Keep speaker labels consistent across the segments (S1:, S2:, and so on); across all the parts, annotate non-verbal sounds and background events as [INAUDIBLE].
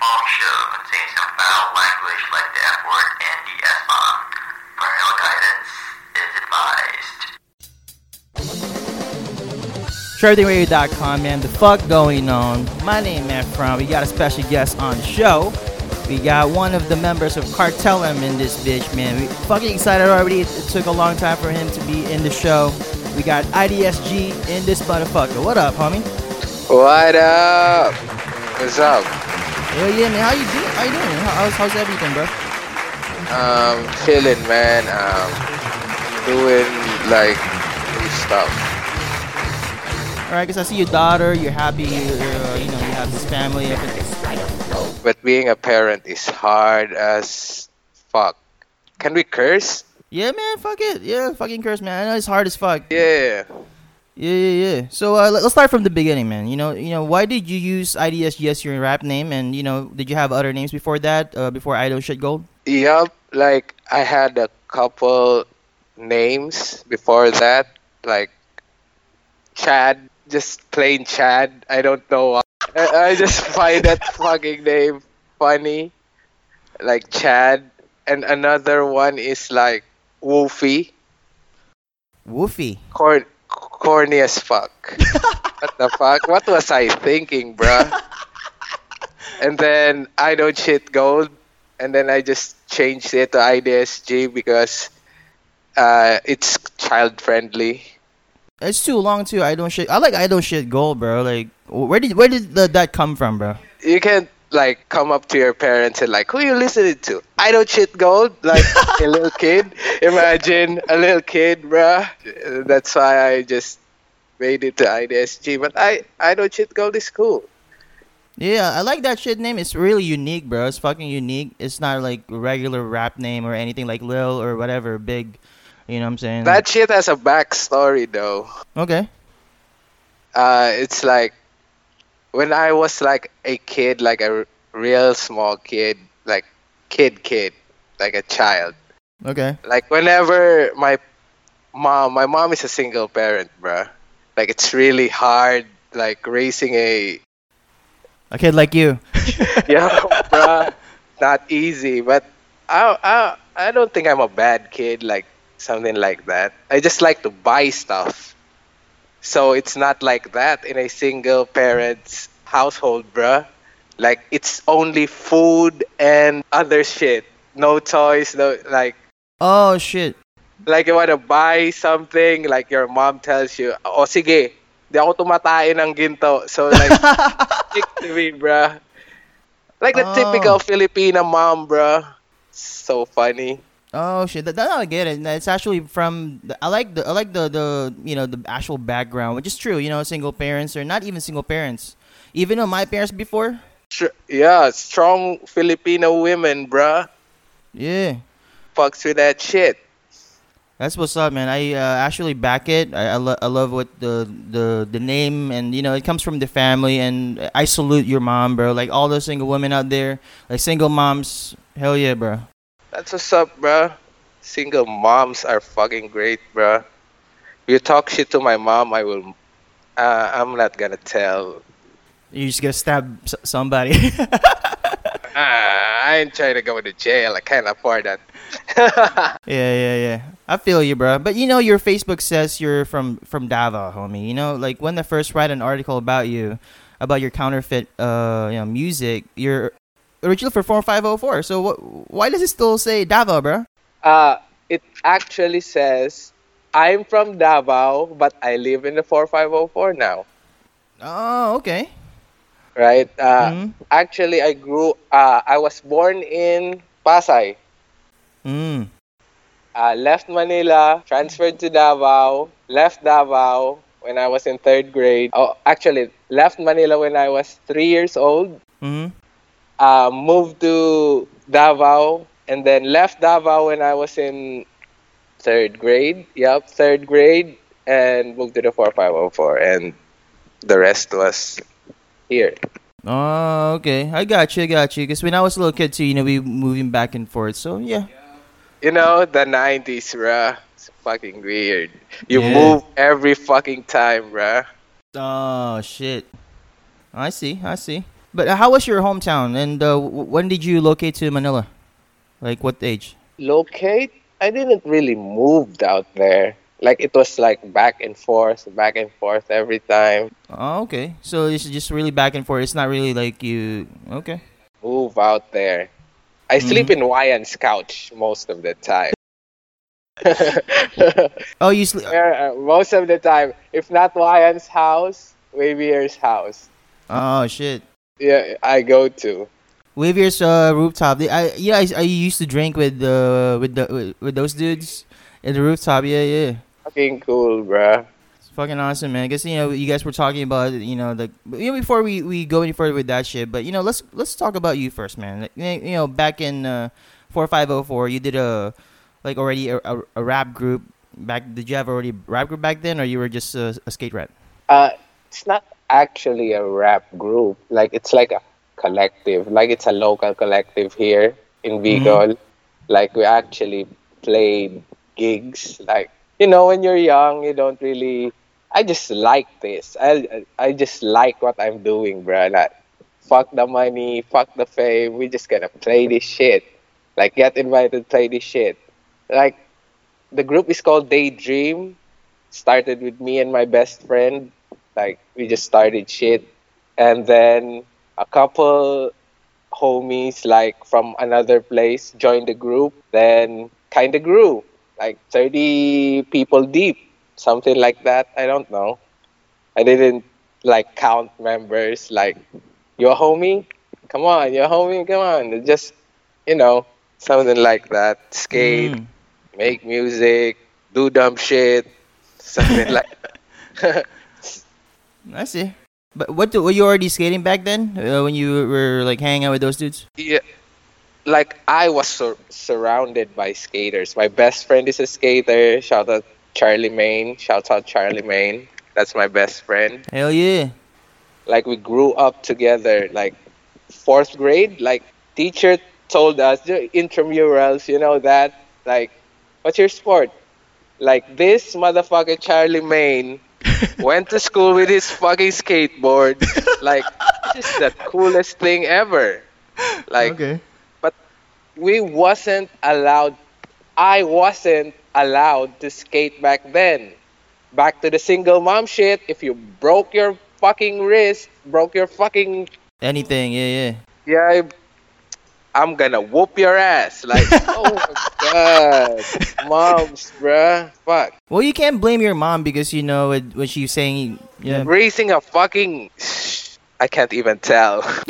S1: following show contains some foul language like the F word and the S bomb. Parental guidance is advised.
S2: ShareThingRadio.com, man. The fuck going on? My name is Efron. We got a special guest on the show. We got one of the members of Cartel M in this bitch, man. We fucking excited already. It, it took a long time for him to be in the show. We got IDSG in this motherfucker. What up, homie?
S3: What up? What's up?
S2: Yeah, yeah, man. How you doing? How you doing? How's, how's everything, bro?
S3: Um, chilling, man. Um, doing like new stuff.
S2: All right, cause I see your daughter. You're happy. You're, uh, you know, you have this family. Everything.
S3: But being a parent is hard as fuck. Can we curse?
S2: Yeah, man. Fuck it. Yeah, fucking curse, man. I know it's hard as fuck.
S3: Yeah.
S2: Yeah, yeah, yeah. So uh, let- let's start from the beginning, man. You know, you know, why did you use IDSG as your rap name, and you know, did you have other names before that? Uh, before I don't shit gold?
S3: Yup. Like I had a couple names before that, like Chad, just plain Chad. I don't know. why. I, I just [LAUGHS] find that fucking name funny, like Chad. And another one is like Wolfie.
S2: Woofy.
S3: Corn, corny as fuck. [LAUGHS] what the fuck? What was I thinking, bruh? and then I don't shit gold, and then I just changed it to IDSG because uh, it's child friendly.
S2: It's too long too. I don't shit. I like I don't shit gold, bro. Like, where did where did the, that come from, bro?
S3: You can like come up to your parents and like, who you listening to? I don't shit gold, like a [LAUGHS] little kid. Imagine a little kid, bruh. That's why I just made it to IDSG. But I I don't shit gold is cool.
S2: Yeah, I like that shit name. It's really unique, bro. It's fucking unique. It's not like regular rap name or anything like Lil or whatever big. You know what I'm saying?
S3: That shit has a backstory though.
S2: okay.
S3: Uh, it's like when I was like a kid, like a r- real small kid, like kid kid, like a child.
S2: Okay.
S3: Like whenever my mom, my mom is a single parent, bruh. Like it's really hard, like raising a
S2: A kid like you. [LAUGHS]
S3: yeah, bruh. Not easy, but I I I don't think I'm a bad kid, like something like that. I just like to buy stuff. So it's not like that in a single parent's household, bruh. Like it's only food and other shit. No toys, no like
S2: Oh shit.
S3: like you wanna buy something, like your mom tells you, oh sige, di ako tumatain ng ginto. So like, [LAUGHS] stick to me, bruh. Like the
S2: Oh.
S3: typical Filipino mom, bruh. So funny.
S2: Oh shit! That, that I get it. It's actually from. The, I like the I like the the you know the actual background, which is true. You know, single parents or not even single parents. Even though my parents before,
S3: Str- yeah, strong Filipino women, bruh.
S2: yeah,
S3: Fucks with that shit.
S2: that's what's up, man. I uh, actually back it. I I, lo- I love what the the the name and you know it comes from the family, and I salute your mom, bro. Like all those single women out there, like single moms. Hell yeah, bro.
S3: That's what's up, bruh. Single moms are fucking great, bruh. If you talk shit to my mom, I will. Uh, I'm not gonna tell.
S2: You just gonna stab s- somebody. [LAUGHS]
S3: Ah, I ain't trying to go to jail. I can't afford that. [LAUGHS]
S2: Yeah, yeah, yeah. I feel you, bro. But you know, your Facebook says you're from from Davao, homie. You know, like when they first write an article about you, about your counterfeit, uh, you know, music, you're original for four five zero four. So what? Why does it still say Davao, bro?
S3: Uh, it actually says I'm from Davao, but I live in the 4504 now.
S2: Oh, okay.
S3: Right? Uh,
S2: Mhm.
S3: Actually, I grew. Uh, I was born in Pasay.
S2: Mm.
S3: Uh, left Manila, transferred to Davao, left Davao when I was in third grade. Oh, actually, left Manila when I was three years old.
S2: Hmm.
S3: Uh, moved to Davao, and then left Davao when I was in third grade. Yep, third grade, and moved to the 4504, and the rest was here.
S2: Oh, okay. I got you. I got you. Because when I was a little kid too, you know, we moving back and forth. So yeah.
S3: You know, the 90s, bruh. It's fucking weird. You
S2: Yeah.
S3: move every fucking time, bruh.
S2: Oh shit. I see. I see. But uh, how was your hometown? And uh, when did you locate to Manila? Like what age?
S3: Locate? I didn't really move out there. Like it was like back and forth, back and forth every time.
S2: Oh, okay. So it's just really back and forth. It's not really like you. Okay.
S3: Move out there. I sleep
S2: Mm-hmm.
S3: in Wayan's couch most of the time. [LAUGHS]
S2: Oh, you sleep.
S3: Uh, most of the time. If not Wayan's house, Wavier's house.
S2: Oh shit.
S3: Yeah, I go to.
S2: Wavier's uh, rooftop. I yeah, I, I used to drink with uh, with the with, with those dudes at the rooftop. Yeah, yeah.
S3: Fucking cool, bruh.
S2: It's fucking awesome, man. I guess you know you guys were talking about you know the you know before we, we go any further with that shit, but you know let's let's talk about you first, man. Like, you know back in uh, four five zero four, you did a like already a, a, a rap group. Back did you have already rap group back then, or you were just a, a skate rat?
S3: Uh, it's not actually a rap group. Like it's like a collective. Like it's a local collective here in mm-hmm. Bicol. Like we actually played gigs. Like you know, when you're young, you don't really. I just like this. I I just like what I'm doing, bro. Like fuck the money, fuck the fame. We just gonna play this shit. Like get invited to play this shit. Like the group is called Daydream. Started with me and my best friend like we just started shit. And then a couple homies like from another place joined the group then kind of grew like 30 people deep something like that i don't know. I didn't like count members like your homie? Come on your homie come on. Just you know something like that. Skate
S2: Mm.
S3: make music do dumb shit something like that [LAUGHS] [LAUGHS]
S2: I see. But what do, were you already skating back then uh, when you were like hanging out with those dudes?
S3: yeah, like I was sur- surrounded by skaters. My best friend is a skater. Shout out Charlie Main. Shout out Charlie Main. That's my best friend.
S2: Hell yeah.
S3: Like we grew up together. Like fourth grade. Like teacher told us "Do intramurals. You know that. Like, what's your sport? Like this motherfucker Charlie Main [LAUGHS] went to school with his fucking skateboard. like this is the coolest thing ever. Like
S2: okay.
S3: we wasn't allowed I wasn't allowed to skate back then. Back to the single mom shit, if you broke your fucking wrist, broke your fucking
S2: Anything, yeah, yeah.
S3: yeah, I'm gonna whoop your ass. Like, [LAUGHS] oh my god. Moms, bruh. Fuck.
S2: Well, you can't blame your mom because you know it, when she's saying, yeah.
S3: Raising a fucking I can't even tell. [LAUGHS]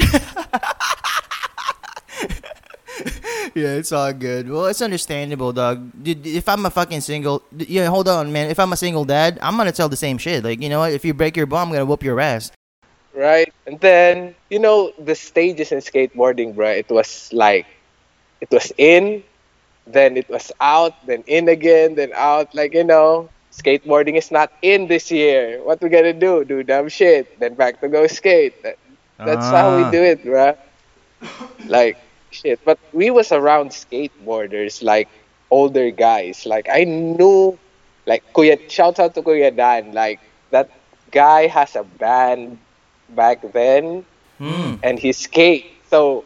S2: yeah, it's all good. Well, it's understandable, dog. Dude, if I'm a fucking single, yeah, hold on, man. If I'm a single dad, I'm gonna tell the same shit. Like, you know what? If you break your bum, I'm gonna whoop your ass.
S3: Right? And then, you know, the stages in skateboarding, bro, it was like, it was in, then it was out, then in again, then out. Like, you know, skateboarding is not in this year. What we gonna do? Do dumb shit, then back to go skate. That, that's how we
S2: Ah.
S3: do it, bro. Like, shit. But we was around skateboarders, like, older guys. Like, I knew, like, Kuya, shout out to Kuya Dan. Like, that guy has a band back then
S2: Hmm.
S3: and he skate. So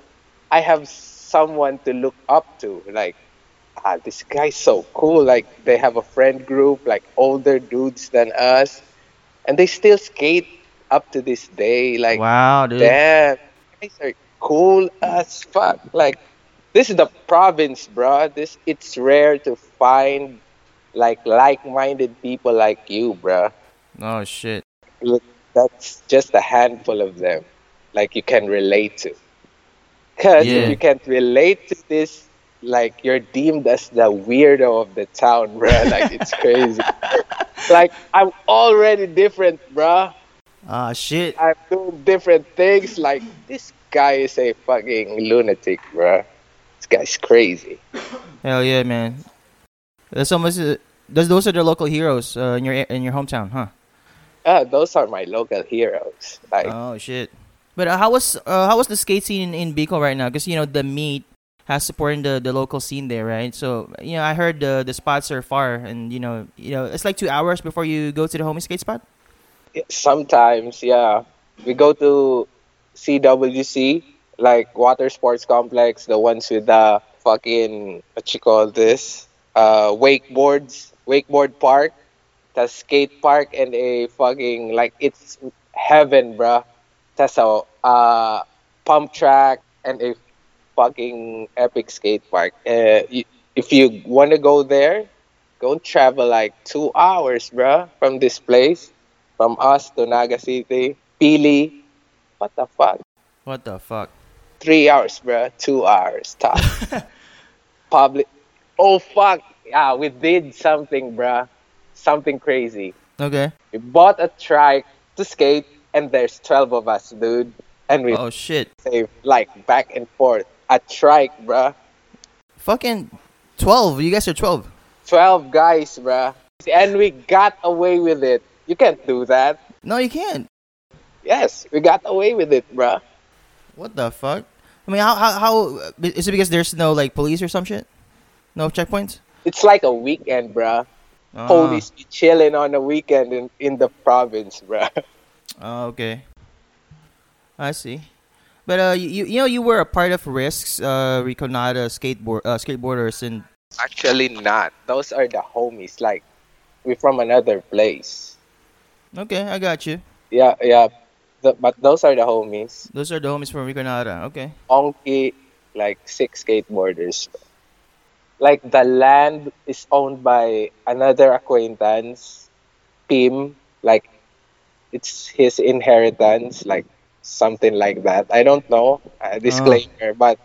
S3: I have someone to look up to. Like, ah, this guy's so cool. Like, they have a friend group, like older dudes than us, and they still skate up to this day. Like,
S2: Wow, dude.
S3: damn, guys are cool as fuck. Like, this is the province, bro. This it's rare to find like like-minded people like you, bro
S2: Oh shit.
S3: look, that's just a handful of them like you can relate to because
S2: Yeah.
S3: if you can't relate to this like you're deemed as the weirdo of the town bro [LAUGHS] like it's crazy like i'm already different bro
S2: Ah shit.
S3: i'm doing different things like this guy is a fucking lunatic bro this guy's crazy
S2: Hell yeah, man. That's almost. Uh, those those are the local heroes uh, in your in your hometown, huh?
S3: Ah those are my local heroes like
S2: Oh shit! But uh, how was uh, how was the skate scene in, in Bicol right now? Because you know the meet has supporting the, the local scene there, right? So you know I heard the the spots are far, and you know you know it's like two hours before you go to the homie skate spot.
S3: sometimes yeah we go to CWC, like water sports complex, the ones with the fucking what you call this, uh, wakeboards, wakeboard park, the skate park, and a fucking like it's heaven, bruh. That's a uh, pump track and a fucking epic skate park. Uh, y- if you want to go there, go travel like two hours, bruh, from this place, from us to Naga City, Pili. What the fuck?
S2: What the fuck?
S3: Three hours, bruh. Two hours. Top. [LAUGHS] Public. Oh fuck! Yeah, we did something, bruh. Something crazy.
S2: Okay.
S3: We bought a trike to skate, and there's twelve of us, dude. And we
S2: Oh shit.
S3: save like back and forth. A trike, bruh.
S2: Fucking twelve. You guys are twelve.
S3: 12 guys, bruh. And we got away with it. You can't do that.
S2: No, you can't.
S3: Yes, we got away with it, bruh.
S2: What the fuck? I mean, how how how is it because there's no like police or some shit? No checkpoints.
S3: It's like a weekend, bruh.
S2: Ah.
S3: Police be chilling on a weekend in, in the province, bro.
S2: Oh, okay. I see. But uh, you you know you were a part of Risks, uh, Rinconada skateboard uh, skateboarders, and
S3: Actually, not. Those are the homies. Like, we're from another place.
S2: okay, I got you.
S3: Yeah, yeah. The, but those are the homies.
S2: Those are the homies from Rinconada. Okay.
S3: Onky, like six skateboarders. Like the land is owned by another acquaintance, Pim. Like it's his inheritance, like something like that. I don't know. A ah. disclaimer, but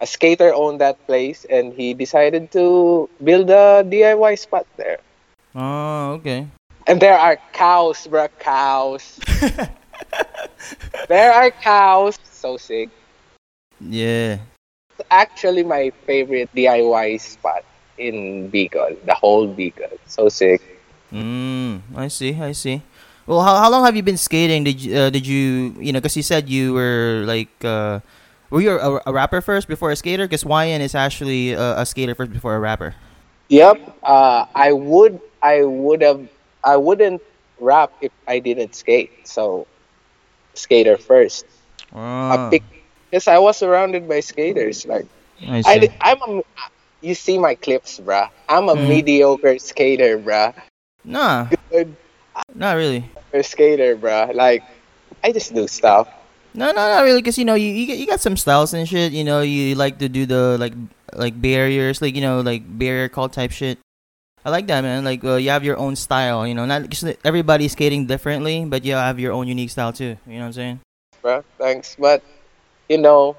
S3: a skater owned that place, and he decided to build a DIY spot there.
S2: Oh, okay.
S3: And there are cows, bruh, cows. [LAUGHS] there are cows. So sick.
S2: Yeah.
S3: Actually my favorite DIY spot in Bicol, the whole Bicol. So sick.
S2: Mm, I see. I see. Well, how, how long have you been skating? Did you uh, did you you know? Because you said you were like uh, were you a, a rapper first before a skater? Because YN is actually a, a skater first before a rapper.
S3: Yep. Uh, I would. I would have. I wouldn't rap if I didn't skate. So, skater first.
S2: Ah,
S3: I pick because I was surrounded by skaters. Like
S2: I
S3: I, I'm a. You see my clips, bruh. I'm a
S2: Mhm.
S3: mediocre skater, bruh.
S2: Nah,
S3: Good
S2: not really.
S3: A skater, bruh. Like I just do stuff.
S2: No, no, not really. Cause you know you you, you got some styles and shit. You know you like to do the like like barriers, like you know like barrier call type shit. I like that, man. Like uh, you have your own style. You know, not everybody's skating differently, but you have your own unique style too. You know what I'm saying?
S3: bruh. Thanks, but you know,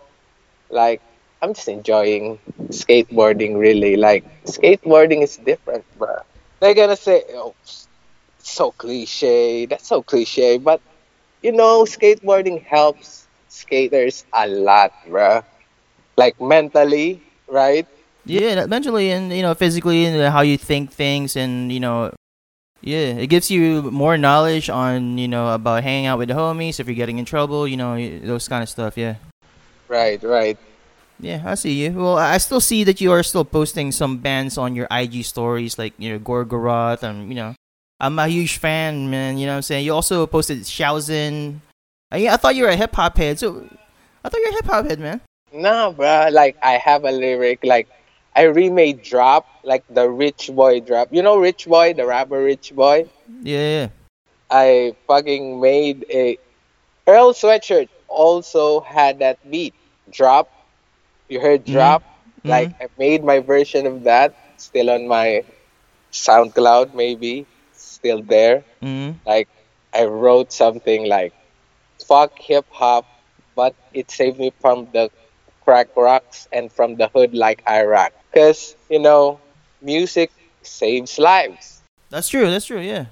S3: like I'm just enjoying skateboarding. Really, like skateboarding is different, bruh. They're gonna say, "Oh, so cliche." That's so cliche, but you know, skateboarding helps skaters a lot, bruh. Like mentally, right?
S2: Yeah, mentally and you know physically and how you think things and you know, yeah, it gives you more knowledge on you know about hanging out with the homies if you're getting in trouble. You know those kind of stuff. Yeah.
S3: Right, right.
S2: Yeah, I see you. Well, I I still see that you are still posting some bands on your IG stories, like you know Gorgoroth, and you know, I'm a huge fan, man. You know what I'm saying? You also posted Shaozin. Uh, yeah, I thought you were a hip hop head, so I thought you were a hip hop head, man.
S3: No, bro. Like I have a lyric. Like I remade drop, like the Rich Boy drop. You know Rich Boy, the rapper Rich Boy.
S2: Yeah,
S3: I fucking made a Earl sweatshirt also had that beat drop. You heard drop? Like I made my version of that still on my SoundCloud maybe still there.
S2: mm
S3: Like I wrote something like fuck hip hop but it saved me from the crack rocks and from the hood like Iraq. Cuz you know music saves lives.
S2: that's true. That's true. Yeah.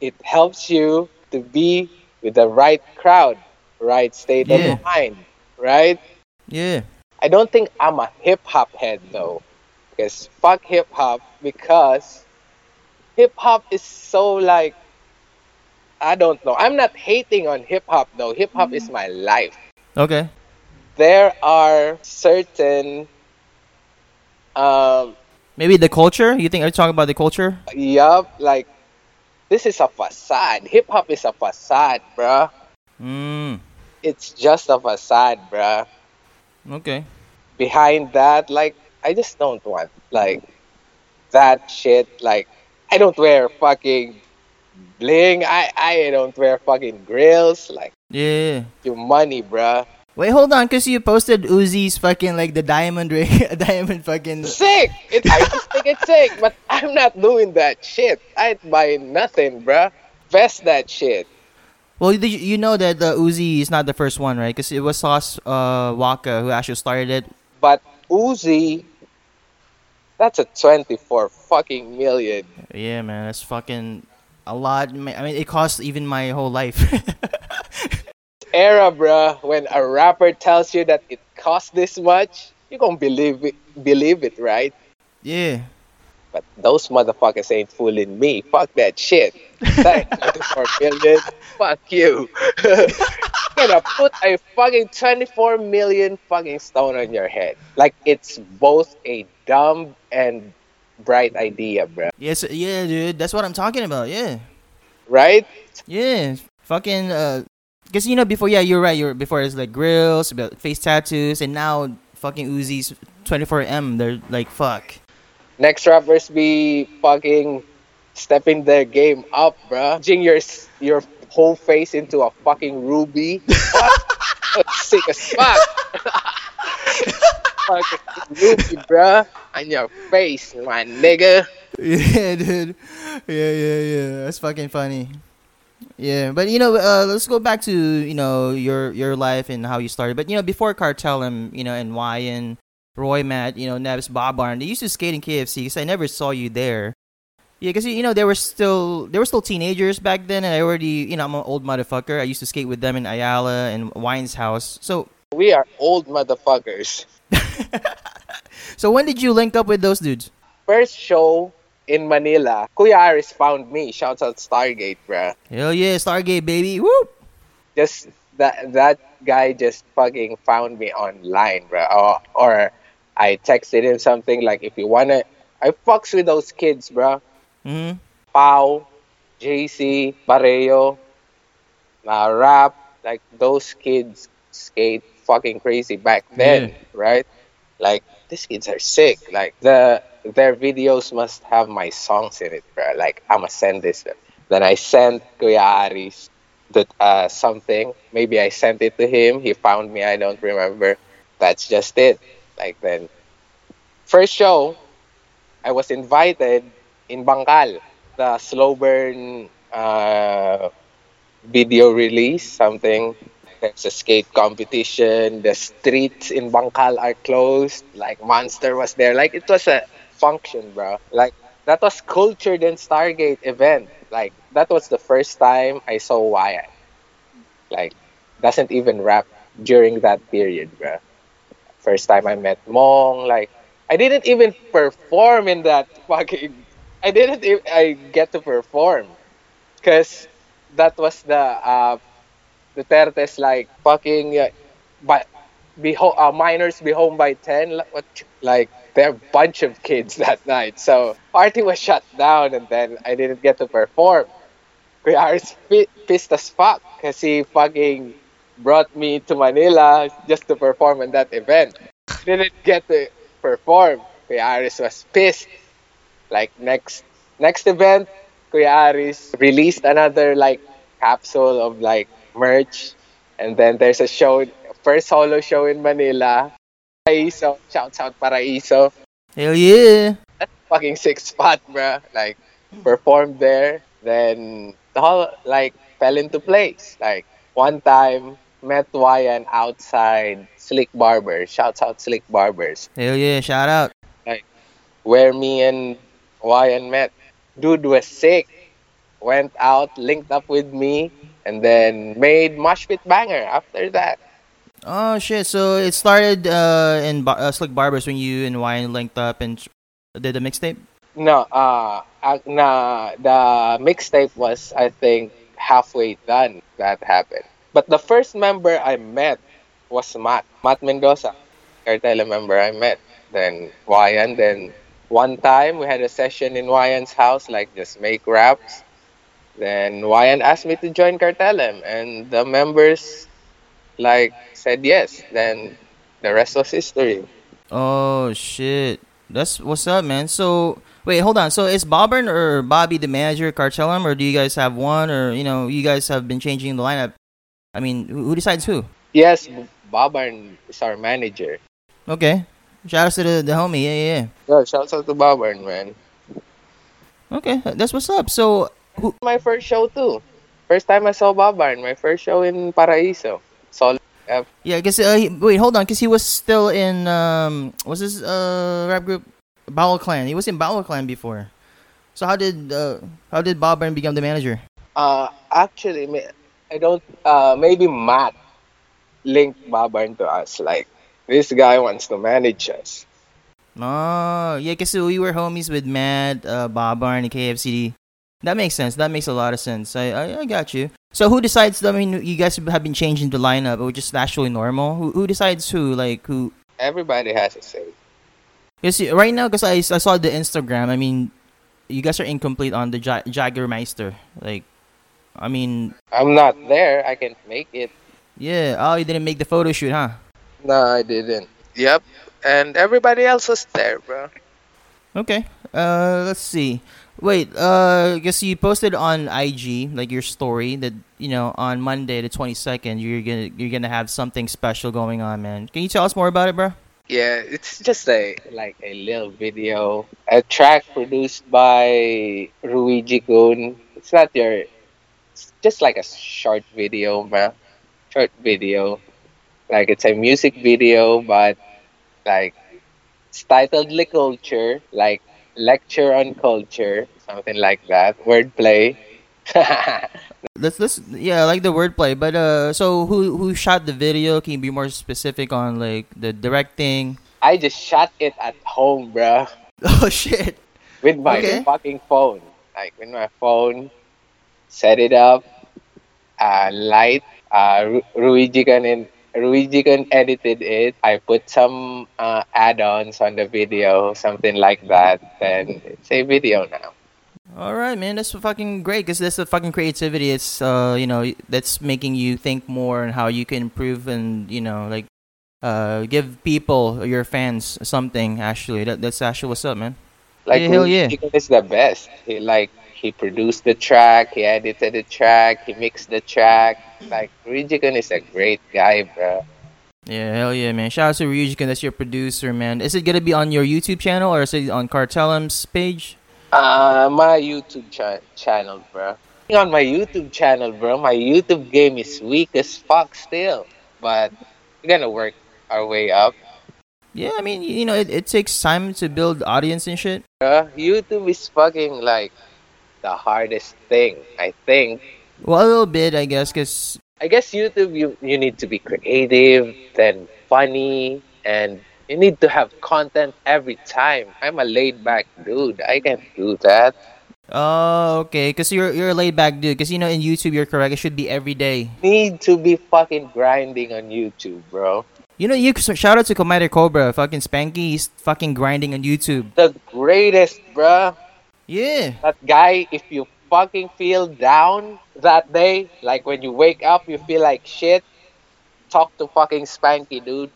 S3: it helps you to be with the right crowd, right state
S2: Yeah.
S3: of mind, right?
S2: Yeah.
S3: I don't think I'm a hip hop head though, because fuck hip hop because hip hop is so like I don't know. I'm not hating on hip hop though. Hip hop is my life.
S2: Okay.
S3: There are certain um
S2: Maybe the culture. You think are you talking about the culture?
S3: yup like this is a facade. Hip hop is a facade, bruh.
S2: Mm.
S3: It's just a facade, bruh.
S2: Okay.
S3: Behind that, like I just don't want like that shit. Like I don't wear fucking bling. I I don't wear fucking grills. Like
S2: Yeah.
S3: your money, bruh.
S2: Wait, hold on, cause you posted Uzi's fucking like the diamond [LAUGHS] ring, diamond fucking.
S3: Sick. It, I just think it's sick, but I'm not doing that shit. I'd buy nothing, bruh. Vest that shit.
S2: Well, you, you know that the Uzi is not the first one, right? Cause it was Sauce uh, Waka who actually started it.
S3: But Uzi, that's a 24 fucking million.
S2: Yeah, man, that's fucking a lot. I mean, it cost even my whole life. [LAUGHS]
S3: Era, bruh, when a rapper tells you that it costs this much, you gonna believe it, believe it, right?
S2: yeah.
S3: But those motherfuckers ain't fooling me. Fuck that shit. That 24 million. Fuck you. [LAUGHS] gonna put a fucking 24 million fucking stone on your head. Like it's both a dumb and bright idea, bro.
S2: Yes, yeah, dude. That's what I'm talking about. Yeah.
S3: Right?
S2: Yeah, fucking. Uh, cause you know before, yeah, you're right. You're before it's like grills, face tattoos, and now fucking Uzi's 24M. They're like fuck.
S3: Next rappers be fucking stepping their game up, bruh. Jing your your whole face into a fucking ruby. [LAUGHS] Sick as fuck. [LAUGHS] fucking ruby, bruh. On your face, my nigga. [LAUGHS]
S2: Yeah, dude. Yeah, yeah, yeah. That's fucking funny. Yeah, but you know, uh, let's go back to you know your your life and how you started. But you know, before Cartel and you know and Wyan, Roy, Matt, you know, Neves, Bob Barn, they used to skate in KFC because I never saw you there. Yeah, because you know they were still they were still teenagers back then, and I already you know I'm an old motherfucker. I used to skate with them in Ayala and Wine's house. So
S3: We are old motherfuckers. [LAUGHS]
S2: so when did you link up with those dudes?
S3: First show in Manila, Kuya Aris found me. Shouts out Stargate, bruh.
S2: Hell yeah, Stargate baby, whoop.
S3: just that that guy just fucking found me online, bro. Or, or I texted him something like, if you wanna, I fucks with those kids, bro.
S2: Hmm
S3: Pau, JC, Barrio, uh, rap, like those kids skate fucking crazy back then,
S2: Yeah.
S3: right? Like these kids are sick. Like the their videos must have my songs in it, bro. Like I'ma send this. Then I sent Kuya Aris that uh, something. Maybe I sent it to him. He found me. I don't remember. That's just it. Like then, first show, I was invited in Bangkal, the slow burn uh, video release, something. There's a skate competition. The streets in Bangkal are closed. Like Monster was there. Like it was a function, bro. Like that was cultured and Stargate event. Like that was the first time I saw Wyatt. Like doesn't even rap during that period, bro. First time I met Mong. Like I didn't even perform in that [LAUGHS] fucking. I didn't. I get to perform, cause that was the uh, Duterte's like fucking. Uh, but be ho- uh, minors be home by ten. Like, what? Like they're a bunch of kids [LAUGHS] that night. So party was shut down, and then I didn't get to perform. Kuya Aris pi- pissed as fuck because he fucking brought me to Manila just to perform in that event. Didn't get to perform. Kuya Aris was pissed. Like next next event, Kuya Aris released another like capsule of like merch, and then there's a show, first solo show in Manila. Paraiso, shouts out Paraiso.
S2: Hell yeah.
S3: That's fucking sick spot, bruh. Like performed there, then the whole like fell into place. Like one time met Ryan outside Slick Barbers. Shouts out Slick Barbers.
S2: Hell yeah. Shout out.
S3: Like where me and Ryan met. Dude was sick. Went out, linked up with me, and then made Mosh Pit Banger after that.
S2: Oh shit! So it started uh, in bar- uh, Slick Barbers when you and Wine linked up and did the mixtape.
S3: No, uh, uh nah, the mixtape was, I think, halfway done. That happened. But the first member I met was Matt. Matt Mendoza. Cartel member I met. Then Ryan. Then one time we had a session in Ryan's house, like just make raps. Then Ryan asked me to join Cartelem, and the members like said yes. Then the rest was history.
S2: Oh shit. That's what's up, man. So wait, hold on. So is Bobbern or Bobby the manager Cartellum, or do you guys have one, or you know, you guys have been changing the lineup? I mean, who decides who?
S3: Yes, Bobbern is our manager.
S2: Okay. Shout out to the, the homie. Yeah, yeah,
S3: Yeah, Yeah, shout out to Bobbern, man.
S2: Okay, that's what's up. So who?
S3: My first show too. First time I saw Bobbern, my first show in Paraiso. Solid.
S2: Yeah, I guess. Uh, he, wait, hold on, because he was still in. Um, was his uh rap group Bowel Clan? He was in Bowel Clan before. So how did uh how did Bob Byrne become the manager?
S3: Uh, actually, I don't. Uh, maybe Matt linked Bobbern to us. Like this guy wants to manage us.
S2: Oh, yeah, because we were homies with Matt, uh, Bob and KFCD. That makes sense. That makes a lot of sense. I, I, I got you. So who decides? I mean, you guys have been changing the lineup, which is actually normal. Who who decides who? Like who?
S3: Everybody has a say.
S2: Because right now, because I, I saw the Instagram. I mean, you guys are incomplete on the ja- Jägermeister. Like, I mean,
S3: I'm not there. I can't make it.
S2: yeah. Oh, you didn't make the photo shoot, huh?
S3: No, I didn't. Yep. And everybody else was there, bro.
S2: Okay. Uh, let's see. Wait. Uh, I guess you posted on IG like your story that you know on Monday the twenty second you're gonna you're gonna have something special going on, man. Can you tell us more about it, bro?
S3: Yeah, it's just a like a little video, a track produced by Ruiji Kun. It's not your, it's just like a short video, man. Short video, like it's a music video, but like it's titled "Le Culture," like lecture on culture, something like that. Wordplay. [LAUGHS]
S2: Let's let's yeah, I like the wordplay. But uh, so who who shot the video? Can you be more specific on like the directing?
S3: I just shot it at home, bro. [LAUGHS]
S2: Oh shit.
S3: with my
S2: Okay.
S3: fucking phone. Like with my phone, set it up, uh, light. Uh, Ru- Ruiji Ruiji Kun edited it. I put some uh, add-ons on the video, something like that. Then it's a video now.
S2: All right, man. That's fucking great because that's the fucking creativity. It's uh, you know, that's making you think more and how you can improve and you know, like, uh, give people your fans something. Actually, that that's actually what's up, man.
S3: Like
S2: Yeah, hell yeah.
S3: Is the best. He like he produced the track, he edited the track, he mixed the track. Like Ruiji is a great guy, bro.
S2: Yeah, hell yeah, man. Shout out to Ruiji Kun, that's your producer, man. Is it gonna be on your YouTube channel or is it on Cartellum's page?
S3: Uh, my YouTube cha- channel, bro. On my YouTube channel, bro, my YouTube game is weak as fuck still. But we're gonna work our way up.
S2: Yeah, I mean, you know, it, it takes time to build audience and shit.
S3: Bro. YouTube is fucking like the hardest thing, I think.
S2: Well, a little bit, I guess, because
S3: I guess YouTube, you, you need to be creative, then funny, and you need to have content every time. I'm a laid back dude. I can't do that.
S2: oh, okay, because you're you're a laid back dude. Because you know, in YouTube, you're correct. It should be every day.
S3: Need to be fucking grinding on YouTube, bro.
S2: You know, you shout out to Commander Cobra, fucking Spanky. He's fucking grinding on YouTube.
S3: The greatest, bruh.
S2: Yeah,
S3: That guy, if you fucking feel down that day, like when you wake up, you feel like shit, talk to fucking Spanky, dude.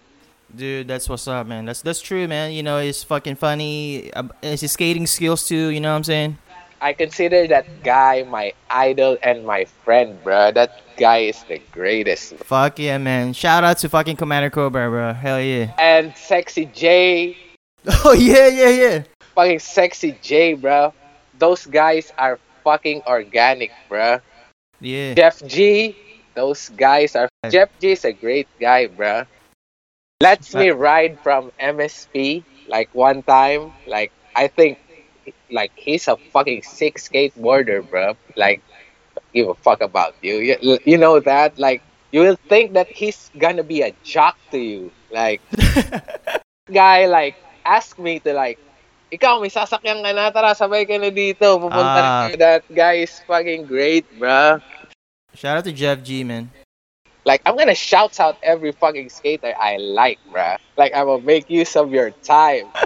S2: dude, that's what's up, man. That's that's true, man. You know, he's fucking funny. Um, it's His skating skills too. You know what I'm saying?
S3: I consider that guy my idol and my friend, bro. That guy is the greatest.
S2: Fuck yeah, man. Shout out to fucking Commander Cobra, bro. Hell yeah.
S3: And Sexy J, [LAUGHS]
S2: Oh yeah, yeah, yeah.
S3: fucking Sexy J, bruh. Those guys are fucking organic, bruh.
S2: Yeah.
S3: Jeff G, those guys are. Jeff G is a great guy, bruh. Lets me ride from MSP like one time. Like I think, like he's a fucking sick skateboarder, bruh. Like give a fuck about you. You, you know that? Like you will think that he's gonna be a jock to you. Like [LAUGHS] guy like ask me to like ikaw may sasakyan ka na tara sabay ka na dito pupunta na
S2: Ah.
S3: that guy is fucking great bruh
S2: Shout out to Jeff G, man.
S3: Like I'm gonna shout out every fucking skater I like, bruh. Like I will make use of your time. [LAUGHS]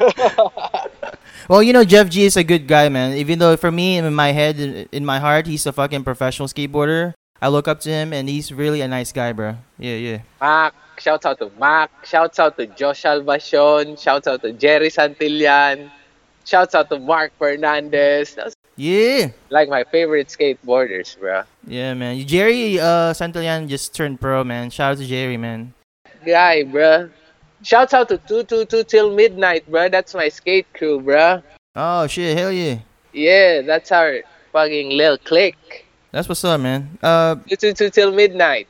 S2: Well, you know, Jeff G is a good guy, man. Even though for me, in my head, in- in my heart, he's a fucking professional skateboarder. I look up to him, and he's really a nice guy, bro. Yeah, yeah.
S3: Mac, shout out to Mac, Shout out to Josh Alvacion, Shout out to Jerry Santillan, shouts out to Mark Fernandez.
S2: Yeah.
S3: like my favorite skateboarders, bro.
S2: Yeah, man. Jerry uh, Santillan just turned pro, man. Shout out to Jerry, man.
S3: Guy, bro. Shouts out to 222 till midnight, bro. That's my skate crew, bro.
S2: Oh shit, hell yeah.
S3: Yeah, that's our fucking little clique.
S2: That's what's up, man. Uh,
S3: 222 till midnight.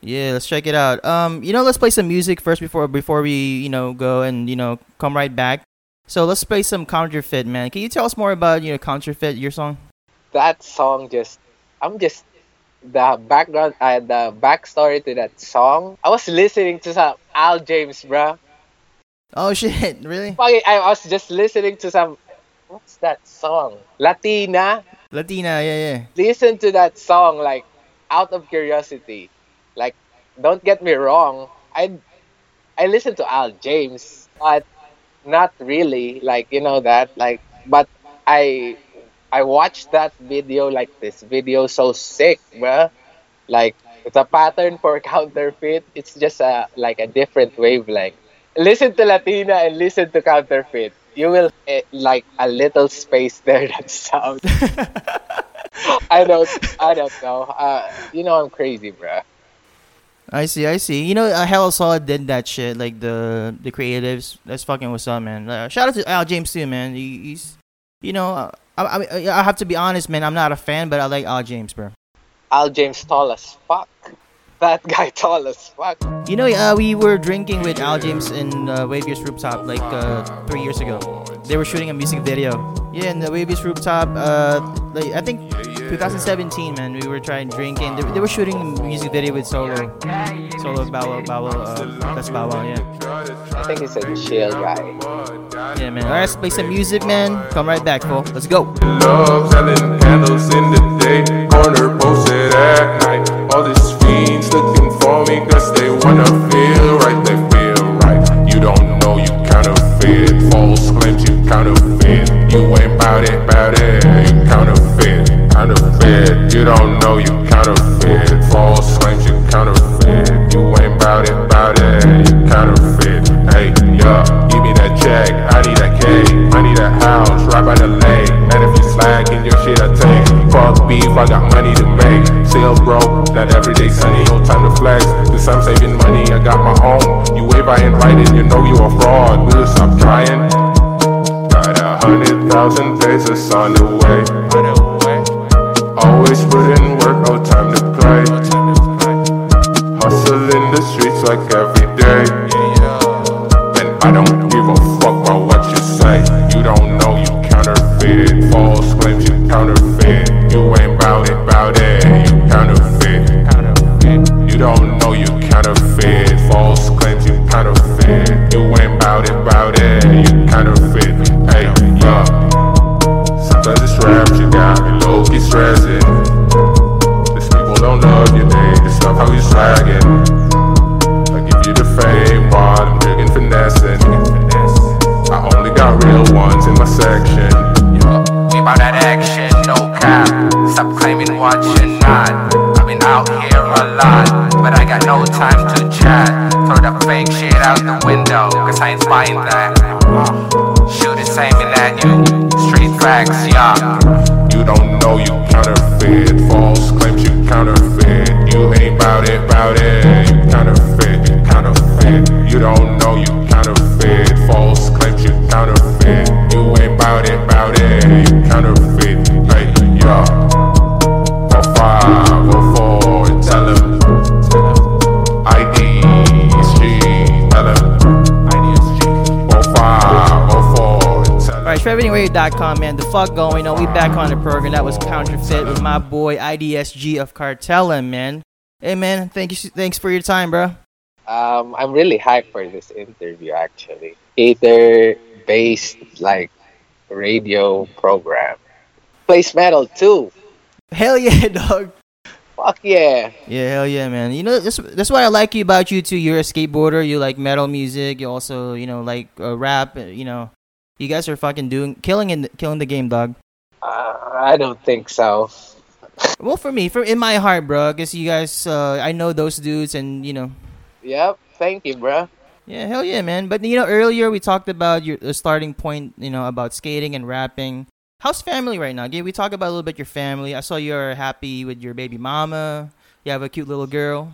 S2: yeah, let's check it out. Um, you know, let's play some music first before before we you know go and you know come right back. So let's play some counterfeit, man. Can you tell us more about you know counterfeit your song?
S3: That song just, I'm just, the background, uh, the backstory to that song. I was listening to some Al James, bro.
S2: Oh [LAUGHS] shit, really?
S3: Fucking, I was just listening to some, what's that song? Latina.
S2: Latina, yeah, yeah.
S3: Listen to that song, like, out of curiosity. Like, don't get me wrong. I, I listen to Al James, but not really. Like, you know that. Like, but I, I watched that video. Like, this video so sick, bruh. Like, it's a pattern for [LAUGHS] counterfeit. It's just a like a different wavelength. Listen to Latina and listen to counterfeit. You will eh, like a little space there [LAUGHS] that sounds. [LAUGHS] I don't. I don't know. Uh, you know I'm crazy, bruh.
S2: I see, I see. You know, uh, Hello Solid did that shit, like the the creatives. That's fucking what's up, man. Uh, shout out to Al James too, man. He, he's, you know, uh, I, I, I have to be honest, man. I'm not a fan, but I like Al James, bro.
S3: Al James tall as fuck. That [LAUGHS] guy tall as fuck.
S2: You know, uh, we were drinking with Al James in uh, Wavius Rooftop like uh, three years ago. They were shooting a music video. Yeah, in the Wavius Rooftop. Uh, like I think 2017, man. We were trying drinking. They, they were shooting a music video with Solo, Solo Bow Wow, Bow Wow, uh, that's Bow Wow, yeah.
S3: I think he's a chill guy.
S2: Yeah, man. Alright, let's play some music, man. Come right back, fool. Let's go.
S4: Love selling candles in the day, corner posted at night. All these fiends looking for me cause they wanna feel right, they counterfeit. You ain't bout it, bout it, counterfeit, counterfeit. You don't know you counterfeit, false claims you counterfeit. You ain't bout it, bout it, you counterfeit. Hey, yeah, give me that check, I need that cake, I need a house right by the lake. And if you slacking, your shit I take. Fuck beef, I got money to make. Still broke, that everyday sunny, no time to flex. Cause I'm saving money, I got my own. You wave, I invited, you know you a fraud. Will stop trying? Got a hundred thousand pesos on the way. Always put in work, no time to play. Hustle in the streets like every day. And I don't give a fuck about what you say. You don't know you counterfeit. False claims you counterfeit. You ain't bout it, bout it.
S2: TrevorAnywhere.com, man. The fuck going on? We back on the program. That was Counterfeit with my boy IDSG of Cartella, man. Hey, man. Thank you. Thanks for your time, bro.
S3: Um, I'm really hyped for this interview. Actually, Ether-based like radio program. Plays metal too.
S2: Hell yeah, [LAUGHS] dog.
S3: Fuck yeah.
S2: Yeah, hell yeah, man. You know, that's that's what I like you about you too. You're a skateboarder. You like metal music. You also, you know, like uh, rap. You know, you guys are fucking doing killing in killing the game, dog.
S3: Uh, I don't think so. [LAUGHS]
S2: Well, for me, for in my heart, bro, because you guys, uh, I know those dudes, and you know,
S3: Yep. Thank you, bro.
S2: yeah, hell yeah, man. But you know, earlier we talked about your the starting point, you know, about skating and rapping. How's family right now? Can we talk about a little bit your family? I saw you're happy with your baby mama. You have a cute little girl.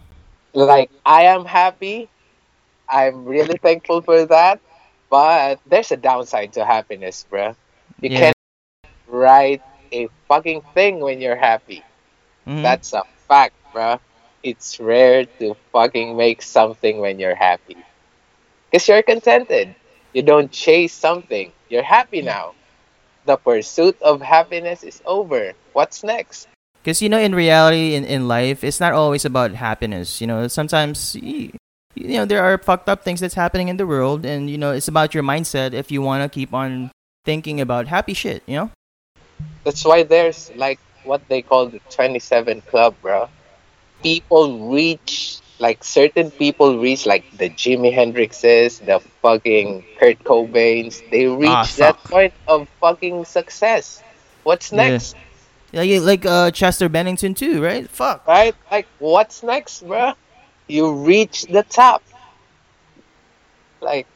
S3: Like I am happy. I'm really thankful for that. But there's a downside to happiness, bro. You
S2: Yeah.
S3: can't write a fucking thing when you're happy.
S2: Mhm.
S3: That's a fact, bro. It's rare to fucking make something when you're happy. Because you're contented. You don't chase something. You're happy now. The pursuit of happiness is over. What's next?
S2: Because you know, in reality, in, in life, it's not always about happiness. You know, sometimes you, you know there are fucked up things that's happening in the world, and you know it's about your mindset if you want to keep on thinking about happy shit. You know.
S3: That's why there's like what they call the 27 Club, bro. People reach, like certain people reach, like the Jimi Hendrixes, the fucking Kurt Cobains. They reach
S2: Ah,
S3: that point of fucking success. What's next?
S2: Yeah, you, like uh, Chester Bennington too, right? Fuck.
S3: Right? Like, what's next, bro? You reach the top. Like,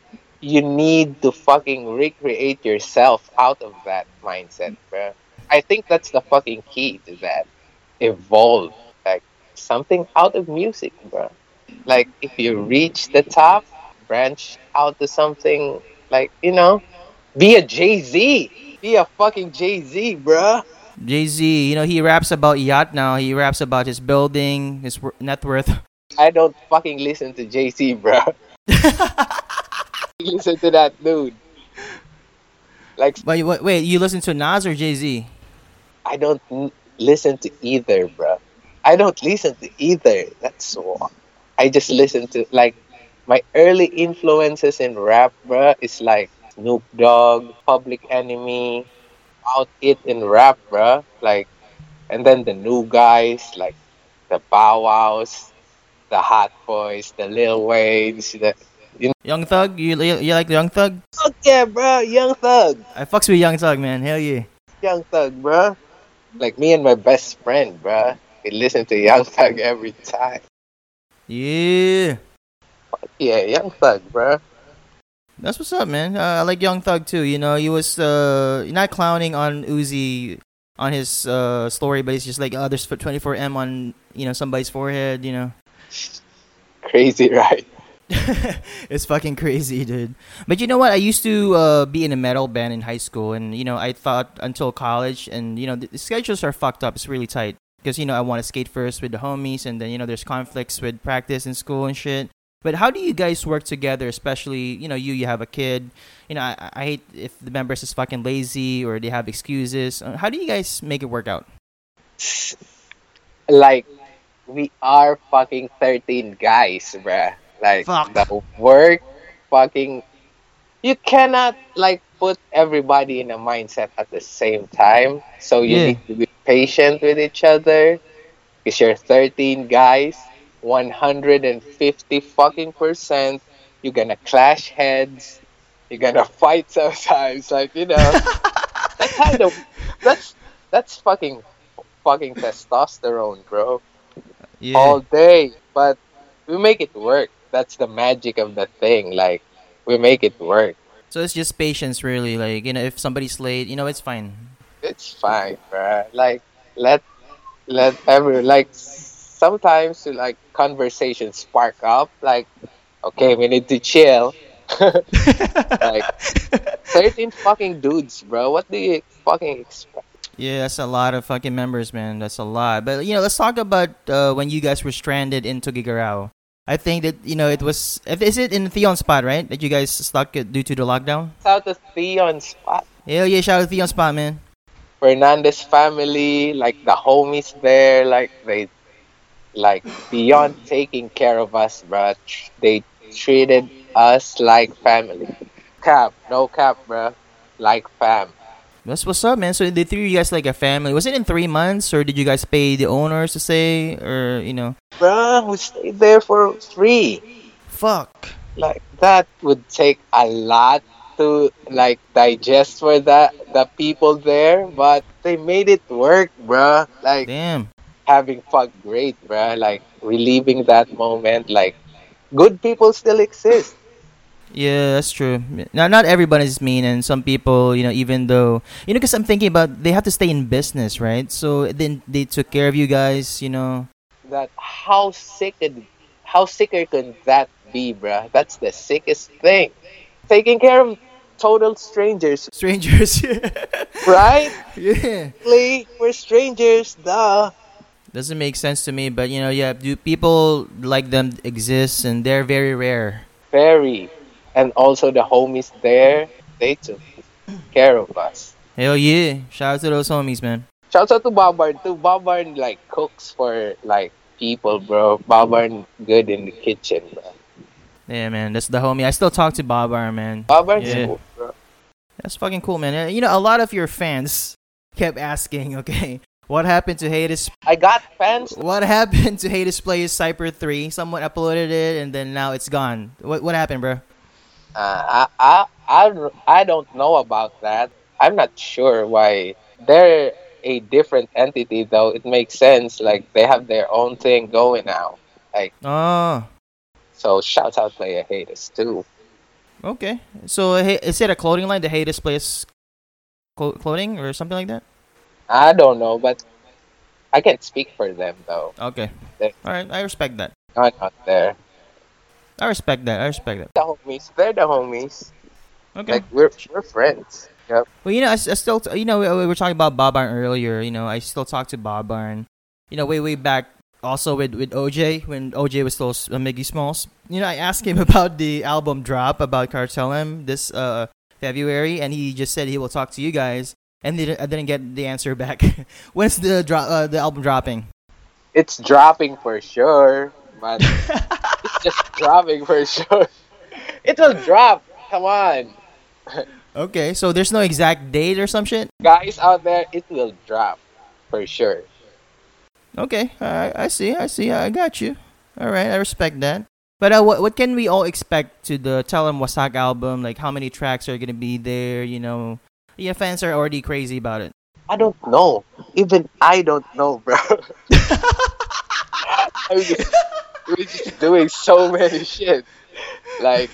S3: you need to fucking recreate yourself out of that mindset, bro. I think that's the fucking key to that. Evolve. Like, something out of music, bro. Like, if you reach the top, branch out to something, like, you know, be a Jay Z. Be a fucking Jay Z, bro.
S2: Jay Z, you know, he raps about yacht now. He raps about his building, his net worth. [LAUGHS]
S3: I don't fucking listen to Jay Z, bro. [LAUGHS] listen to that dude. Like
S2: But wait, wait, you listen to Nas or Jay Z?
S3: I don't listen to either, bro. I don't listen to either. That's why. I just listen to like my early influences in rap, bro. Is like Snoop Dogg, Public Enemy, Out It in rap, bro. Like, and then the new guys like the Bow Wows, the Hot Boys, the Lil Waynes, the
S2: Young Thug, you you, you like Young Thug?
S3: Fuck yeah, bro. Young Thug.
S2: I fucks with Young Thug, man. Hell yeah.
S3: Young Thug, bro. Like me and my best friend, bro. We listen to Young Thug every time.
S2: Yeah.
S3: Yeah, Young Thug, bro.
S2: That's what's up, man. Uh, I like Young Thug too. You know, he was uh not clowning on Uzi on his uh story, but he's just like, oh, there's 24M on you know somebody's forehead. You know,
S3: Crazy, right? [LAUGHS]
S2: it's fucking crazy, dude. But you know what? I used to uh, be in a metal band in high school, and you know, I thought until college, and you know, the, the schedules are fucked up. It's really tight because you know I want to skate first with the homies, and then you know, there's conflicts with practice in school and shit. But how do you guys work together? Especially, you know, you you have a kid. You know, I, I hate if the members is fucking lazy or they have excuses. Uh, How do you guys make it work out?
S3: Like, we are fucking 13 guys, bruh. Like,
S2: Fuck.
S3: the work fucking. You cannot, like, put everybody in a mindset at the same time. So you
S2: Yeah.
S3: need to be patient with each other. Because you're 13 guys, 150 fucking percent. You're gonna clash heads. You're gonna [LAUGHS] fight sometimes. Like, you know. [LAUGHS] that kind of. That's, that's fucking, fucking testosterone, bro
S2: Yeah.
S3: all day, but we make it work. That's the magic of the thing. Like we make it work.
S2: So it's just patience, really. Like you know, if somebody's late, you know, it's fine.
S3: It's fine, bruh. Like let let every like sometimes like conversations spark up. Like okay, we need to chill. [LAUGHS] like [LAUGHS] thirteen fucking dudes, bro. What do you fucking expect?
S2: Yeah, that's a lot of fucking members, man. That's a lot. But you know, let's talk about uh, when you guys were stranded in Tuguegarao. I think that you know it was. Is it in Theon spot, right? That you guys stuck due to the lockdown.
S3: Shout out to Theon Spot.
S2: Hell yeah! Shout out to Theon spot, man.
S3: Fernandez family, like the homies there, like they, like beyond taking care of us, bruh. They treated us like family. Cap, no cap, bruh. Like fam.
S2: That's what's up, man. So they treated you guys like a family. Was it in three months, or did you guys pay the owners to say, or you know?
S3: Bruh, we stayed there for three.
S2: Fuck.
S3: Like that would take a lot to like digest for the the people there, but they made it work, bruh. Like
S2: Damn.
S3: having fun, great, bruh. Like reliving that moment, like good people still exist.
S2: Yeah, that's true. Now, not everybody's mean, and some people, you know, even though, you know, because I'm thinking about they have to stay in business, right? So then they took care of you guys, you know.
S3: That how sick could, how sicker can that be, bruh? That's the sickest thing. Taking care of total strangers, [LAUGHS]
S2: Strangers. [LAUGHS]
S3: right?
S2: yeah.
S3: We're strangers, duh.
S2: Doesn't make sense to me, but you know, yeah, do people like them exist, and they're very rare.
S3: Very. And also the homies there, they took care of us.
S2: Hell yeah! Shout out to those homies, man.
S3: Shout out to Babarn too. Babarn like cooks for like people, bro. Babarn good in the kitchen, bro.
S2: Yeah, man, that's the homie. I still talk to Babar, man.
S3: Babarn's
S2: Yeah.
S3: cool, bro.
S2: That's fucking cool, man. You know, a lot of your fans kept asking, [LAUGHS] okay, what happened to Hades?
S3: I got fans.
S2: What happened to Hades Plays Cypher 3? Someone uploaded it and then now it's gone. What what happened, bro?
S3: Uh, I, I, I, I don't know about that. I'm not sure why. They're a different entity, though. It makes sense. Like they have their own thing going now.
S2: Like oh,
S3: So shout out Player Haters too.
S2: okay. So is it a clothing line, the Hades Plays clo- clothing or something like that?
S3: I don't know, but I can't speak for them though.
S2: Okay.
S3: They-
S2: All right, I respect that.
S3: I'm not there.
S2: I respect that. I respect that.
S3: The homies, they're the homies.
S2: Okay.
S3: Like we're we're friends. Yep.
S2: Well, you know, I still, t- you know, we, we were talking about Bob Barn earlier. You know, I still talk to Bob Barn. You know, way way back, also with with OJ when OJ was still uh, Miggy Smalls. You know, I asked him [LAUGHS] about the album drop about Cartel M this uh February, and he just said he will talk to you guys. And didn't, I didn't get the answer [LAUGHS] back. When's the drop? Uh, the album dropping?
S3: It's dropping for sure, but [LAUGHS] just dropping for sure. [LAUGHS] It will drop. Come on,
S2: Okay, so there's no exact date or some shit.
S3: guys out there, it will drop for sure.
S2: Okay, I I see, I see, I got you. All right, I respect that. But uh, what what can we all expect to the Tell 'em Wasak album? Like, how many tracks are gonna be there? You know, yeah, fans are already crazy about it.
S3: I don't know. Even I don't know, bro. [LAUGHS] [LAUGHS] I'm just, we're just doing so many shit. Like,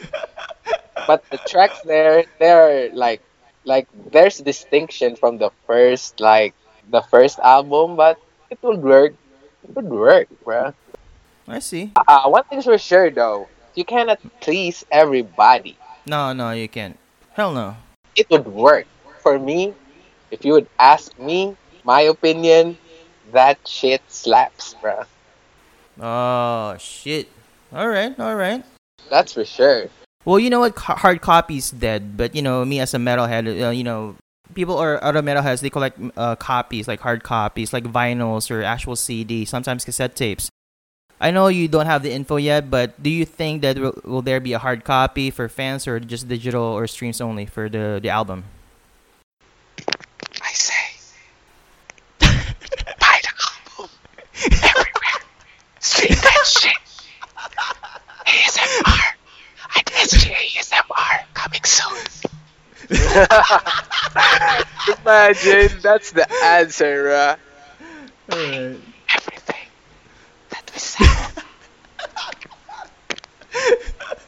S3: but the tracks there, they're like, like there's distinction from the first, like the first album, but it would work. It would work, bro.
S2: I see.
S3: Uh, one thing's for sure though, you cannot please everybody.
S2: No, no, you can't. Hell no.
S3: It would work for me. If you would ask me, my opinion, that shit slaps, bro.
S2: Oh shit. All right, all right.
S3: That's for sure.
S2: Well, you know what? Hard copy's dead, but you know me as a metalhead, uh, you know, people or other metalheads they collect uh, copies like hard copies, like vinyls or actual CD, sometimes cassette tapes. I know you don't have the info yet, but do you think that will, will there be a hard copy for fans or just digital or streams only for the the album?
S3: I say, buy the album everywhere. Stream that shit. ASMR. I missed you, ASMR. Coming soon. [LAUGHS] Imagine, that's the answer, bruh. Everything that we sell.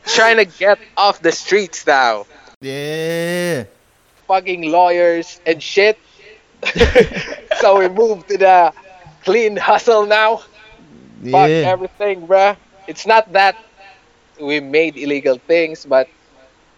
S3: [LAUGHS] Trying to get off the streets now.
S2: Yeah.
S3: fucking lawyers and shit. [LAUGHS] so we moved to the clean hustle now.
S2: Yeah.
S3: Fuck everything, bruh. It's not that we made illegal things, but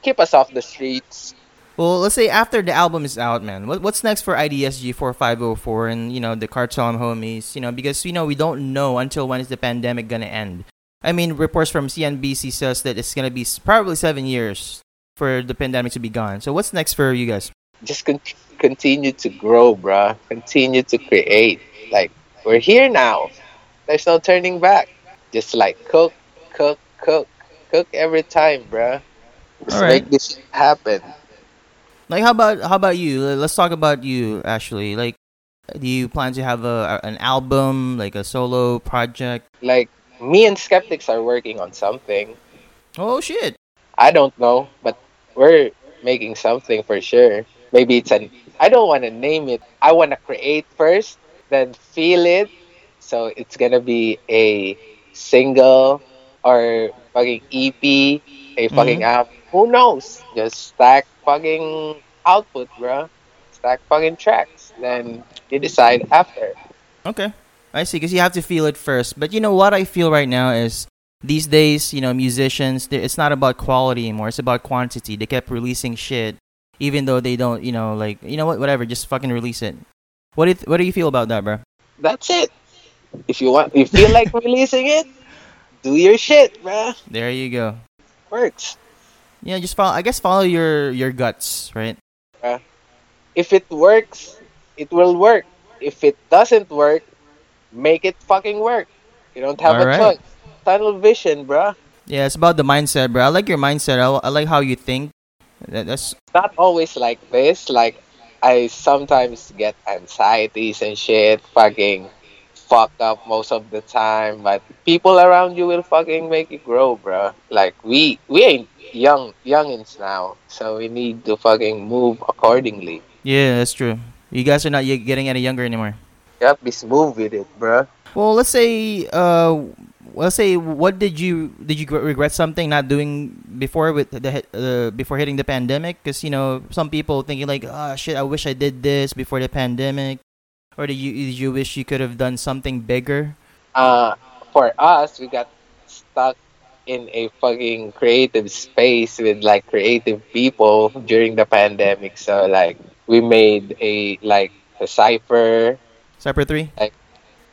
S3: keep us off the streets.
S2: Well, let's say after the album is out, man. What, what's next for IDSG 4504 and you know the cartel and homies? You know because you know we don't know until when is the pandemic gonna end. I mean, reports from CNBC says that it's gonna be probably seven years for the pandemic to be gone. So what's next for you guys?
S3: Just con- continue to grow, bruh. Continue to create. Like, we're here now. There's no turning back. Just like cook, cook, cook. Cook every time, bruh. Just
S2: Alright.
S3: make this happen.
S2: Like, how about how about you? Let's talk about you, Ashley. Like, do you plan to have a, a- an album, like a solo project?
S3: Like, me and Skeptics are working on something.
S2: Oh shit!
S3: I don't know, but we're making something for sure. Maybe it's an. I don't want to name it. I want to create first, then feel it. So it's gonna be a single or fucking EP, a fucking
S2: Mm-hmm.
S3: album. Who knows? Just stack fucking output, bro. Stack fucking tracks. Then you decide after.
S2: Okay, I see. Because you have to feel it first. But you know what I feel right now is these days, you know, musicians, it's not about quality anymore. It's about quantity. They kept releasing shit, even though they don't, you know, like you know what, whatever, just fucking release it. What do you what do you feel about that, bro?
S3: That's it. If you want, you feel like [LAUGHS] releasing it, do your shit, bro.
S2: There you go.
S3: Works.
S2: Yeah, just follow. I guess follow your your guts, right?
S3: Uh, if it works, it will work. If it doesn't work, make it fucking work. You don't have
S2: Alright.
S3: a choice. Tunnel vision, bro.
S2: Yeah, it's about the mindset, bro. I like your mindset. I, I like how you think. That, that's
S3: Not always like this. Like I sometimes get anxieties and shit. Fucking fucked up most of the time. But people around you will fucking make you grow, bro. Like we we ain't young youngins now, so we need to fucking move accordingly.
S2: yeah, that's true. You guys are not getting any younger anymore.
S3: Yep, be smooth with it, bro.
S2: Well, let's say, uh, let's say, what did you did you regret something not doing before with the uh, before hitting the pandemic? Because you know, some people thinking like, ah, shit, I wish I did this before the pandemic, or did you did you wish you could have done something bigger?
S3: uh, for us, we got stuck in a fucking creative space with like creative people during the pandemic. So like we made a like a cipher,
S2: Cypher three.
S3: Like,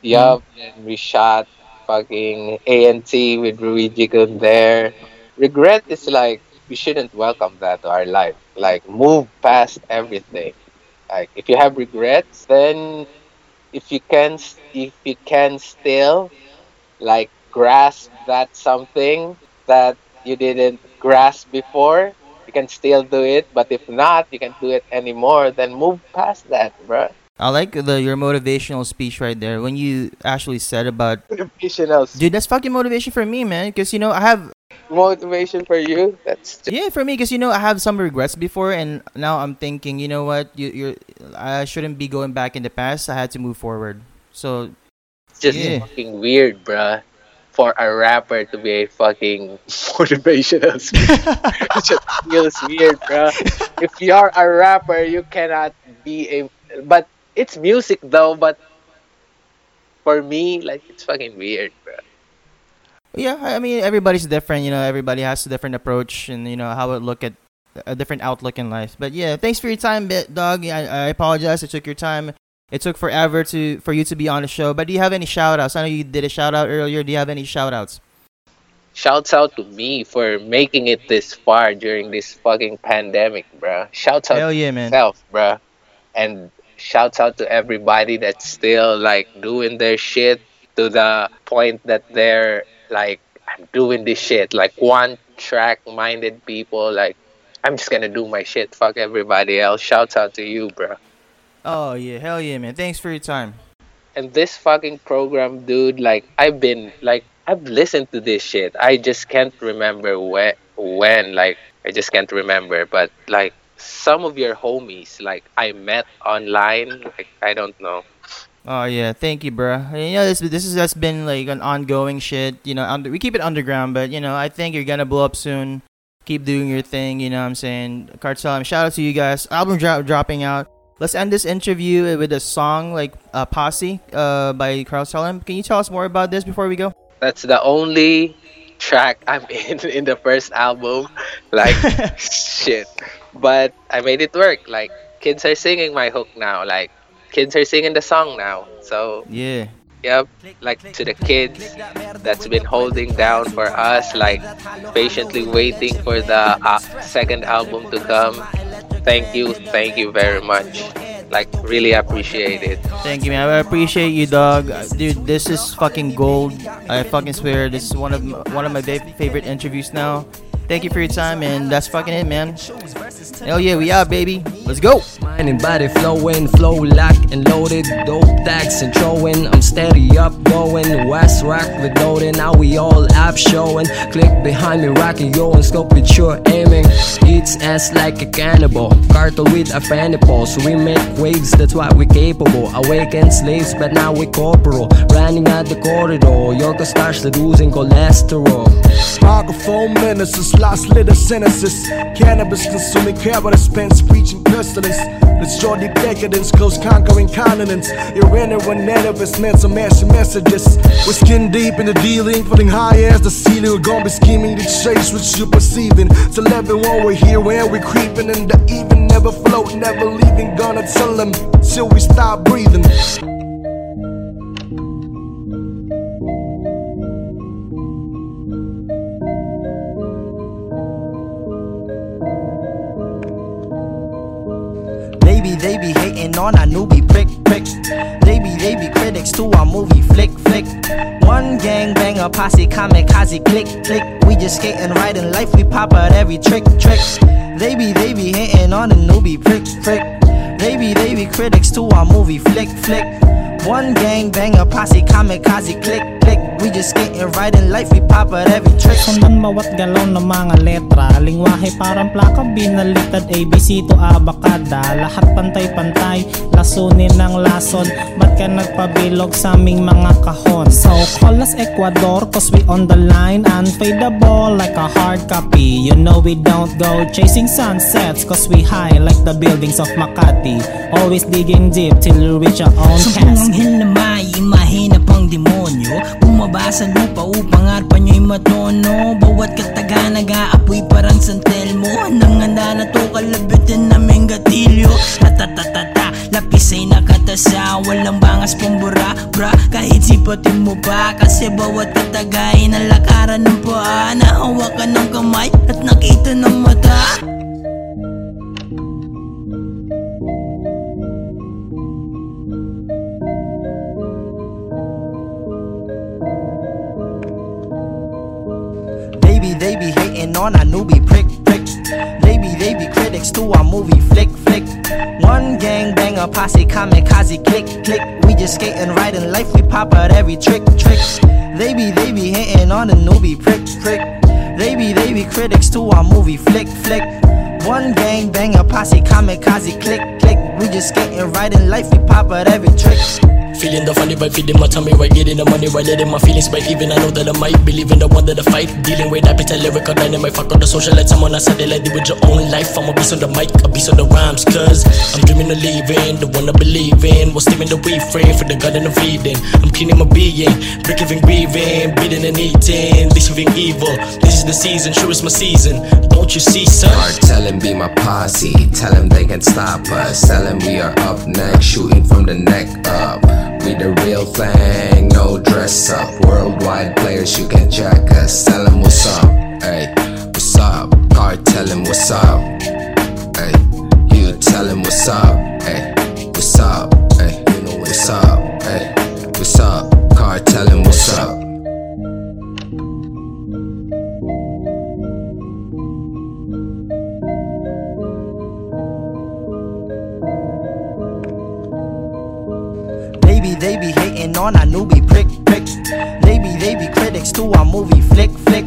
S3: yup, and we shot fucking ANT with Luigi Gun there. Regret is like we shouldn't welcome that to our life. Like move past everything. Like if you have regrets, then if you can if you can still like grasp that something that you didn't grasp before, you can still do it. But if not, you can't do it anymore. Then move past that, bro.
S2: I like the your motivational speech right there when you actually said about,
S3: Motivational
S2: dude, that's fucking motivation for me, man. Because you know, I have
S3: motivation for you. That's just,
S2: Yeah, for me, because you know I have some regrets before, and now I'm thinking, you know what, you, you're, I shouldn't be going back in the past. I had to move forward. So
S3: just
S2: Yeah.
S3: fucking weird, bruh. For a rapper to be a fucking motivational speaker, [LAUGHS] it just feels weird, bro. If you're a rapper, you cannot be a. But it's music though. But for me, like it's fucking weird, bro.
S2: yeah, I I mean everybody's different. You know, everybody has a different approach, and you know how it look at a different outlook in life. But yeah, thanks for your time, bit dog. I, I apologize. It took your time. It took forever to for you to be on the show. But do you have any shout outs? I know you did a shout out earlier. Do you have any shout outs?
S3: Shouts out to me for making it this far during this fucking pandemic, bro. Shouts out
S2: Hell yeah,
S3: to
S2: man.
S3: myself, bruh. And shouts out to everybody that's still like doing their shit to the point that they're like, I'm doing this shit. Like one track minded people, like, I'm just gonna do my shit. Fuck everybody else. Shouts out to you, bruh.
S2: Oh yeah, hell yeah, man. Thanks for your time.
S3: And this fucking program, dude, like I've been like I've listened to this shit. I just can't remember when when like I just can't remember. But like some of your homies, like I met online, like I don't know.
S2: Oh yeah, thank you, bro. You know, this this is has been like an ongoing shit. You know, under, we keep it underground, but you know, I think you're gonna blow up soon. Keep doing your thing. You know, what I'm saying, cartel. Shout out to you guys. Album dro- dropping out. Let's end this interview with a song like uh, "Posse" uh, by Carl Salam. Can you tell us more about this before we go?
S3: That's the only track I'm [LAUGHS] in in the first album. Like [LAUGHS] shit. But I made it work. Like kids are singing my hook now. Like kids are singing the song now. So
S2: Yeah.
S3: Yep, like to the kids that's been holding down for us, like patiently waiting for the uh, second album to come. Thank you, thank you very much. Like, really appreciate it.
S2: Thank you, man. I appreciate you, dog. Dude, this is fucking gold. I fucking swear, this is one of one of my favorite interviews now. Thank you for your time, and that's fucking it, man. Hell yeah, we out, baby.
S5: Let's go.
S6: Mind and body flowing, flow locked and loaded. Dope tags and throwing. I'm steady up going. West rack with loading. Now we all app showing. Click behind me, rocking yo and scope with sure aiming. Eats ass like a cannibal. Cartel with a fanny pulse. We make waves, that's why we capable. Awakened slaves, but now we corporal. Running out the corridor. Yorko starts losing cholesterol.
S7: Microphone menaces, lost little sentences. Cannabis consuming cannabis spends preaching pestilence. Destroy the decadence, close conquering continents. Irreverent nervous men, some massive messages. We're skin deep in the dealing, floating high as the ceiling. We're gonna be scheming to chase what you're perceiving. Tell everyone we're here where we're creeping, and the even never float, never leaving. Gonna tell them till we stop breathing.
S5: Hating on our newbie prick prick. They be they be critics to our movie flick flick. One gang banger posse kamikaze click click. We just skating right in life. We pop out every trick trick. They be they be hating on the newbie prick prick. They be they be critics to our movie flick flick. One gang banger posse kamikaze click click. We just skating right in life. We pop out every trick.
S8: Sundan bawat galaw ng mga letra. Lingwahe parang plaka binalitad. ABC to abakada. Lahat pantay-pantay, lasunin ng lason. Ba't ka nagpabilog sa aming mga kahon? So call us Ecuador cause we on the line. Unfadable like a hard copy. You know we don't go chasing sunsets Cause we high like the buildings of Makati. Always digging deep till we reach our own casket
S9: anghel na may imahe na pang demonyo Bumaba sa lupa upang arpan nyo'y matono Bawat kataga nag-aapoy parang santel mo Nang handa na to kalabitin naming gatilyo Ratatatata, lapis ay nakatasa. Walang bangas pambura, bra Kahit sipatin mo pa Kasi bawat kataga ay nalakaran ng paa. Nahawakan ng kamay at nakita ng mata
S5: They be hating on our newbie prick prick. They be they be critics to our movie flick flick. One gang banger posse kamikaze click click. We just skating right in life. We pop out every trick trick. They be they be hating on the newbie prick prick. They be they be critics to our movie flick flick. One gang banger posse kamikaze click click. We just skating right in life. We pop out every trick.
S6: Feeling the funny vibe, feeding my tummy right, getting the money right, letting my feelings bite. Even I know that I might believe in the one that I fight. Dealing with appetite, lyrical dynamite, fuck on the socialite. I'm on a satellite, deal with your own life. I'm a beast on the mic, a beast on the rhymes, cause I'm dreaming of leaving, the one I believe in. Was steaming the weed frame for the garden of Eden. I'm cleaning my being, breaking, grieving, beating and eating, deceiving evil. This is the season, sure it's my season. Don't you see, son?
S10: Tell him be my posse. Tell him they can stop us. Tell him we are up next, shooting from the neck up. We the real thing, no dress up. Worldwide players, you can check us. Tell him what's up, hey, what's up? Card, tell him what's up, hey. You tell him what's up, hey, what's up,
S5: on our newbie prick prick. They be they be critics to our movie flick flick.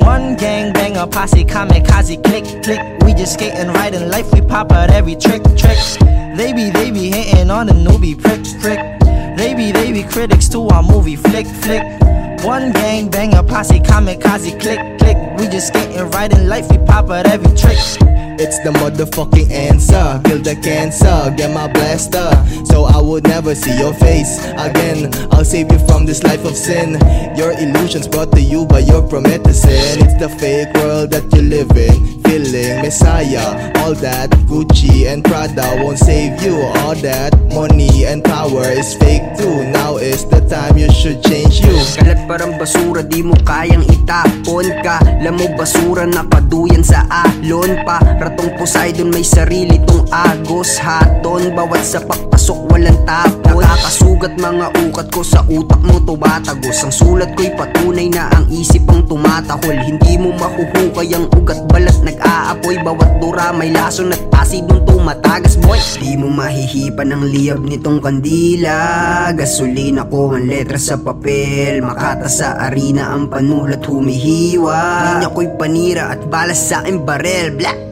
S5: One gang banger posse kamikaze click click. We just skating right in life. We pop out every trick trick. They be they be on a newbie prick prick. They be they be critics to our movie flick flick. One gang banger posse kamikaze click click. We just skating right in life. We pop out every trick.
S7: It's the motherfucking answer. Kill the cancer, get my blaster. So I would never see your face again. I'll save you from this life of sin. Your illusions brought to you by your Promethean. It's the fake world that you live in. Feeling Messiah. All that Gucci and Prada won't save you. All that money and power is fake too. Now is the time you should change you.
S11: Kalat parang basura di mo kayang itapon ka Alam mo basura nakaduyan sa alon pa Ratong Poseidon may sarili tong agos Haton bawat sa pakpasok walang tapon Nakakasugat mga ukat ko sa utak mo tumatagos Ang sulat ko'y patunay na ang isip ang tumatahol Hindi mo mahuhukay ang ugat balat nag-aabot ako'y bawat dura May lason at pasid nung tumatagas. Boy Di mo mahihipan ang liyab nitong kandila. Gasolina ko ang letra sa papel Makata sa arena ang panulat humihiwa. Linya ko'y panira at balas sa barel Black